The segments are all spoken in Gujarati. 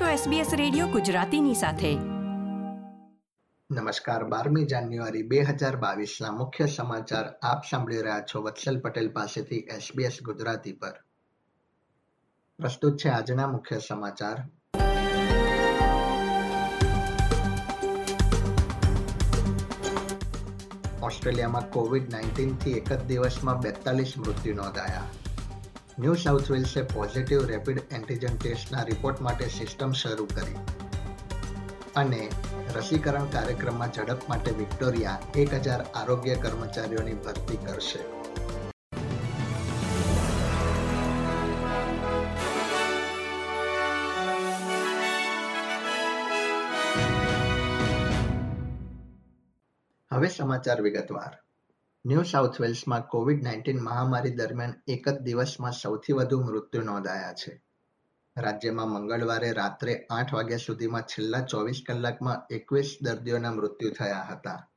છો SBS રેડિયો ગુજરાતીની સાથે. નમસ્કાર, બારમી જાન્યુઆરી બે હજાર બાવીસના મુખ્ય સમાચાર આપ સાંભળી રહ્યા છો વત્સલ પટેલ પાસેથી SBS ગુજરાતી પર. પ્રસ્તુત છે આજના મુખ્ય સમાચાર. ઓસ્ટ્રેલિયામાં કોવિડ નાઇન્ટીનથી એક જ દિવસમાં બેતાલીસ મૃત્યુ નોંધાયા. ન્યૂ સાઉથ વેલ્સે પોઝિટિવ રેપિડ એન્ટીજન ટેસ્ટના રિપોર્ટ માટે સિસ્ટમ શરૂ કરી. અને રસીકરણ કાર્યક્રમમાં ઝડપ માટે વિક્ટોરિયા એક હજાર આરોગ્ય કર્મચારીઓની ભરતી કરશે. હવે સમાચાર વિગતવાર. ન્યૂ સાઉથ વેલ્સમાં કોવિડ નાઇન્ટીન મહામારી દરમિયાન એક જ દિવસમાં સૌથી વધુ મૃત્યુ નોંધાયા છે. રાજ્યમાં મંગળવારે રાત્રે આઠ વાગ્યા સુધીમાં છેલ્લા ચોવીસ કલાકમાં એકવીસ દર્દીઓના મૃત્યુ થયા હતા.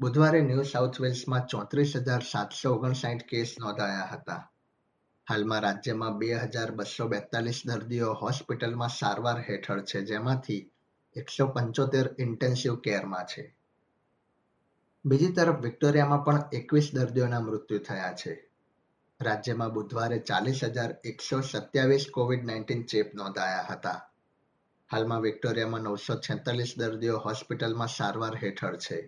બુધવારે ન્યૂ સાઉથ વેલ્સમાં ચોત્રીસ હજાર સાતસો ઓગણસાઠ કેસ નોંધાયા હતા. હાલમાં રાજ્યમાં બે હજાર બસો બેતાલીસ દર્દીઓ હોસ્પિટલમાં સારવાર હેઠળ છે, જેમાંથી એકસો પંચોતેર ઇન્ટેન્સિવ કેરમાં છે. બીજી તરફ વિક્ટોરિયામાં પણ એકવીસ દર્દીઓના મૃત્યુ થયા છે. રાજ્યમાં બુધવારે ચાલીસ હજાર એકસો સત્યાવીસ કોવિડ નાઇન્ટીન ચેપ નોંધાયા હતા. હાલમાં વિક્ટોરિયામાં નવસો છેતાલીસ દર્દીઓ હોસ્પિટલમાં સારવાર હેઠળ છે.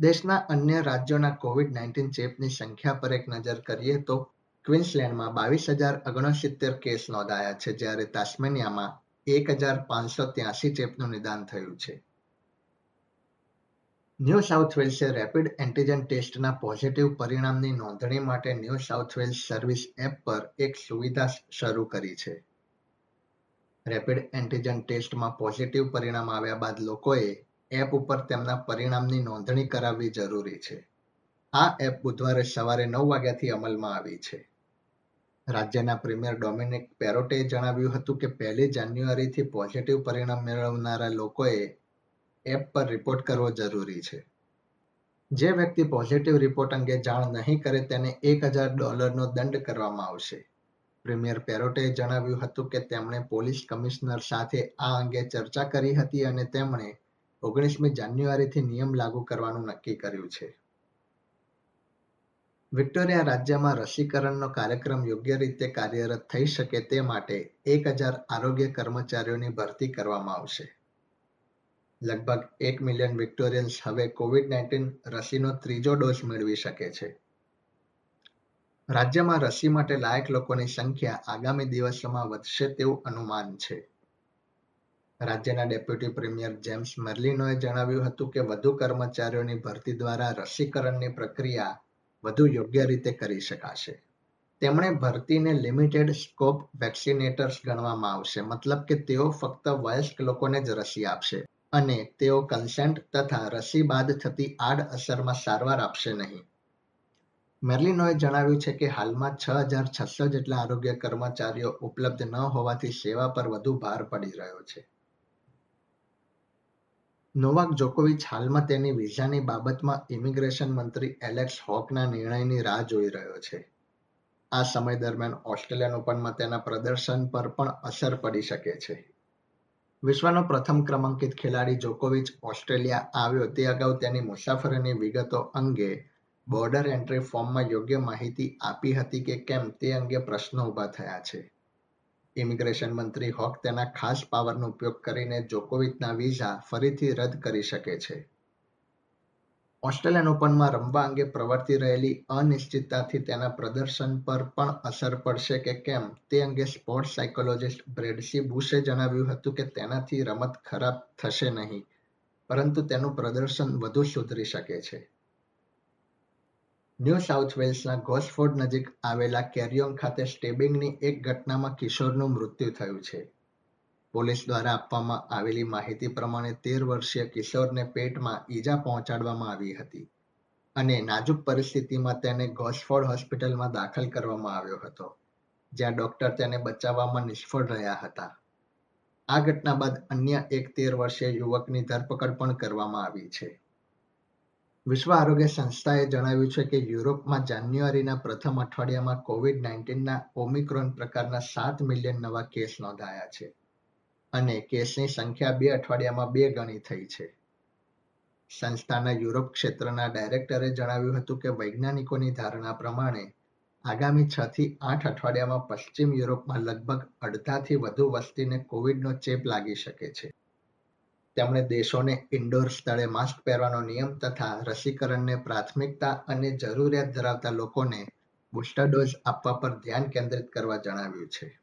દેશના અન્ય રાજ્યોના કોવિડ નાઇન્ટીન ચેપની સંખ્યા પર એક નજર કરીએ તો ક્વિન્સલેન્ડમાં બાવીસ હજાર ઓગણસિત્તેર કેસ નોંધાયા છે, જ્યારે તાસ્મેનિયામાં એક હજાર પાંચસો ત્યાસી ચેપનું નિદાન થયું છે. ન્યૂ સાઉથ વેલ્સે રેપિડ એન્ટીજન ટેસ્ટના પોઝિટિવ પરિણામની નોંધણી માટે New South Wales service app પર એક સુવિધા શરૂ કરી છે. રેપિડ એન્ટીજન ટેસ્ટમાં પોઝિટિવ પરિણામ આવ્યા બાદ લોકોએ એપ ઉપર તેમના પરિણામની નોંધણી કરાવવી જરૂરી છે. આ એપ બુધવારે સવારે નવ વાગ્યાથી અમલમાં આવી છે. રાજ્યના પ્રીમિયર ડોમિનિક પેરોટે જણાવ્યું હતું કે પહેલી જાન્યુઆરીથી પોઝિટિવ પરિણામ મેળવનારા લોકોએ એપ પર રિપોર્ટ કરવો જરૂરી છે. જે વ્યક્તિ પોઝિટિવ રિપોર્ટ અંગે જાણ નહીં કરે તેને એક હજાર ડોલરનો દંડ કરવામાં આવશે. પ્રીમિયર પેરોટે જણાવ્યું હતું કે તેમણે પોલીસ કમિશનર સાથે આ અંગે ચર્ચા કરી હતી અને તેમણે ઓગણીસમી જાન્યુઆરીથી નિયમ લાગુ કરવાનું નક્કી કર્યું છે. વિક્ટોરિયા રાજ્યમાં રસીકરણનો કાર્યક્રમ યોગ્ય રીતે કાર્યરત થઈ શકે તે માટે એક હજાર આરોગ્ય કર્મચારીઓની ભરતી કરવામાં આવશે. લગભગ એક મિલિયન વિક્ટોરિયન્સ હવે કોવિડ નાઇન્ટીન રસીનો ત્રીજો ડોઝ મેળવી શકે છે. રાજ્યમાં રસી માટે લાયક લોકોની સંખ્યા આગામી દિવસોમાં વધશે તેવું અનુમાન છે. રાજ્યના ડેપ્યુટી પ્રીમિયર જેમ્સ મર્લિનોએ જણાવ્યું હતું કે વધુ કર્મચારીઓની ભરતી દ્વારા રસીકરણની પ્રક્રિયા વધુ યોગ્ય રીતે કરી શકાશે. તેમણે ભરતીને લિમિટેડ સ્કોપ વેક્સિનેટર્સ ગણવામાં આવશે. મતલબ કે તેઓ ફક્ત વયસ્ક લોકોને જ રસી આપશે. અને તેઓ કન્સેન્ટ તથા રસી બાદ થતી આડઅસરમાં સારવાર આપશે નહીં. મેર્લિનોએ જણાવ્યું છે કે હાલમાં છ હજાર છસો જેટલા આરોગ્ય કર્મચારીઓ ઉપલબ્ધ ન હોવાથી સેવા પર વધુ ભાર પડી રહ્યો છે. નોવાક જોકોવિચ હાલમાં તેની વિઝાની બાબતમાં ઇમિગ્રેશન મંત્રી એલેક્સ હોકના નિર્ણયની રાહ જોઈ રહ્યો છે. આ સમય દરમિયાન ઓસ્ટ્રેલિયન ઓપનમાં તેના પ્રદર્શન પર પણ અસર પડી શકે છે. વિશ્વનો પ્રથમ ક્રમાંકિત ખેલાડી જોકોવિચ ઓસ્ટ્રેલિયા આવ્યો. તે અગાઉ તેની મુસાફરીની વિગતો અંગે બોર્ડર એન્ટ્રી ફોર્મમાં યોગ્ય માહિતી આપી હતી કે કેમ તે અંગે પ્રશ્નો ઊભા થયા છે. ઇમિગ્રેશન મંત્રી હોક તેના ખાસ પાવરનો ઉપયોગ કરીને જોકોવિચના વિઝા ફરીથી રદ કરી શકે છે. ઓસ્ટ્રેલિયન ઓપનમાં રમવા અંગે પ્રવર્તી રહેલી અનિશ્ચિતતાથી તેના પ્રદર્શન પર પણ અસર પડશે કે કેમ તે અંગે સ્પોર્ટ્સ સાયકોલોજિસ્ટ બ્રેડસી બુશે જણાવ્યું હતું કે તેનાથી રમત ખરાબ થશે નહીં, પરંતુ તેનું પ્રદર્શન વધુ સુધરી શકે છે. ન્યૂ સાઉથ વેલ્સના ગોસફોર્ડ નજીક આવેલા કેરિયોંગ ખાતે સ્ટેબિંગની એક ઘટનામાં કિશોરનું મૃત્યુ થયું છે. પોલીસ દ્વારા આપવામાં આવેલી માહિતી પ્રમાણે તેર વર્ષીય કિશોરને પેટમાં ઈજા પહોંચાડવામાં આવી હતી અને નાજુક પરિસ્થિતિમાં તેને ગોસફોર્ડ હોસ્પિટલમાં દાખલ કરવામાં આવ્યો હતો, જ્યાં ડોક્ટર તેને બચાવવામાં નિષ્ફળ રહ્યા હતા. આ ઘટના બાદ અન્ય એક તેર વર્ષીય યુવકની ધરપકડ પણ કરવામાં આવી છે. વિશ્વ આરોગ્ય સંસ્થાએ જણાવ્યું છે કે યુરોપમાં જાન્યુઆરીના પ્રથમ અઠવાડિયામાં કોવિડ નાઇન્ટીનના ઓમિક્રોન પ્રકારના સાત મિલિયન નવા કેસ નોંધાયા છે. અને કેસની સંખ્યા બે અઠવાડિયામાં બે ગણી થઈ છે. સંસ્થાના યુરોપ ક્ષેત્રના ડાયરેક્ટરે જણાવ્યું હતું કે વૈજ્ઞાનિકોની ધારણા પ્રમાણે આગામી છ થી આઠ અઠવાડિયામાં પશ્ચિમ યુરોપમાં લગભગ અડધાથી વધુ વસ્તીને કોવિડનો ચેપ લાગી શકે છે. તેમણે દેશોને ઇન્ડોર સ્થળે માસ્ક પહેરવાનો નિયમ તથા રસીકરણને પ્રાથમિકતા અને જરૂરિયાત ધરાવતા લોકોને બુસ્ટર ડોઝ આપવા પર ધ્યાન કેન્દ્રિત કરવા જણાવ્યું છે.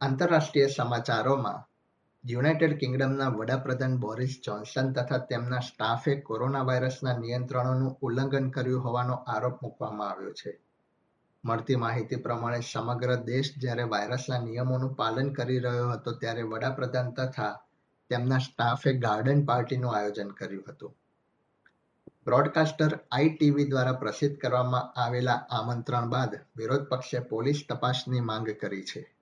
આંતરરાષ્ટ્રીય સમાચારોમાં, યુનાઇટેડ કિંગડમના વડાપ્રધાન બોરિસ જોન્સન તથા તેમના સ્ટાફે કોરોના વાયરસના નિયંત્રણોનું ઉલ્લંઘન કર્યું હોવાનો આરોપ મૂકવામાં આવ્યો છે. મળતી માહિતી પ્રમાણે સમગ્ર દેશ જ્યારે વાયરસના નિયમોનું પાલન કરી રહ્યો હતો ત્યારે વડાપ્રધાન તથા તેમના સ્ટાફે ગાર્ડન પાર્ટીનું આયોજન કર્યું હતું. બ્રોડકાસ્ટર આઈટીવી દ્વારા પ્રસિદ્ધ કરવામાં આવેલા આમંત્રણ બાદ વિરોધ પક્ષે પોલીસ તપાસની માંગ કરી છે.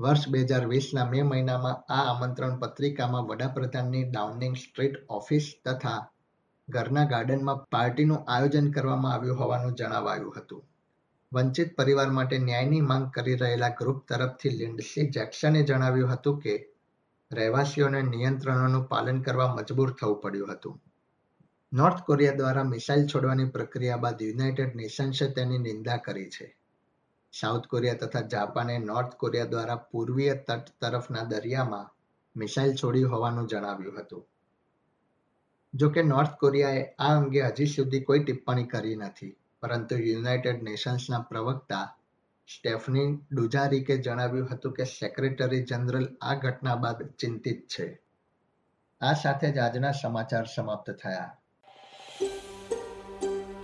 વર્ષ બે હજાર વીસના મે મહિનામાં આ આમંત્રણ પત્રિકામાં વડાપ્રધાનની ડાઉનિંગ સ્ટ્રીટ ઓફિસ તથા ઘરના ગાર્ડનમાં પાર્ટીનું આયોજન કરવામાં આવ્યું હોવાનું જણાવાયું હતું. વંચિત પરિવાર માટે ન્યાયની માંગ કરી રહેલા ગ્રુપ તરફથી લિન્ડસી જેક્સને જણાવ્યું હતું કે, રહેવાસીઓને નિયંત્રણોનું પાલન કરવા મજબૂર થવું પડ્યું હતું. નોર્થ કોરિયા દ્વારા મિસાઇલ છોડવાની પ્રક્રિયા બાદ યુનાઇટેડ નેશન્સે તેની નિંદા કરી છે. સાઉથ કોરિયા તથા જાપાને નોર્થ કોરિયા દ્વારા પૂર્વીય તટ તરફના દરિયામાં મિસાઇલ છોડી હોવાનું જણાવ્યું હતું. જોકે નોર્થ કોરિયાએ આ અંગે હજી સુધી કોઈ ટિપ્પણી કરી નથી, પરંતુ યુનાઇટેડ નેશન્સના પ્રવક્તા સ્ટેફની ડુજારિકે જણાવ્યું હતું કે સેક્રેટરી જનરલ આ ઘટના બાદ ચિંતિત છે. આ સાથે જ આજના સમાચાર સમાપ્ત થયા.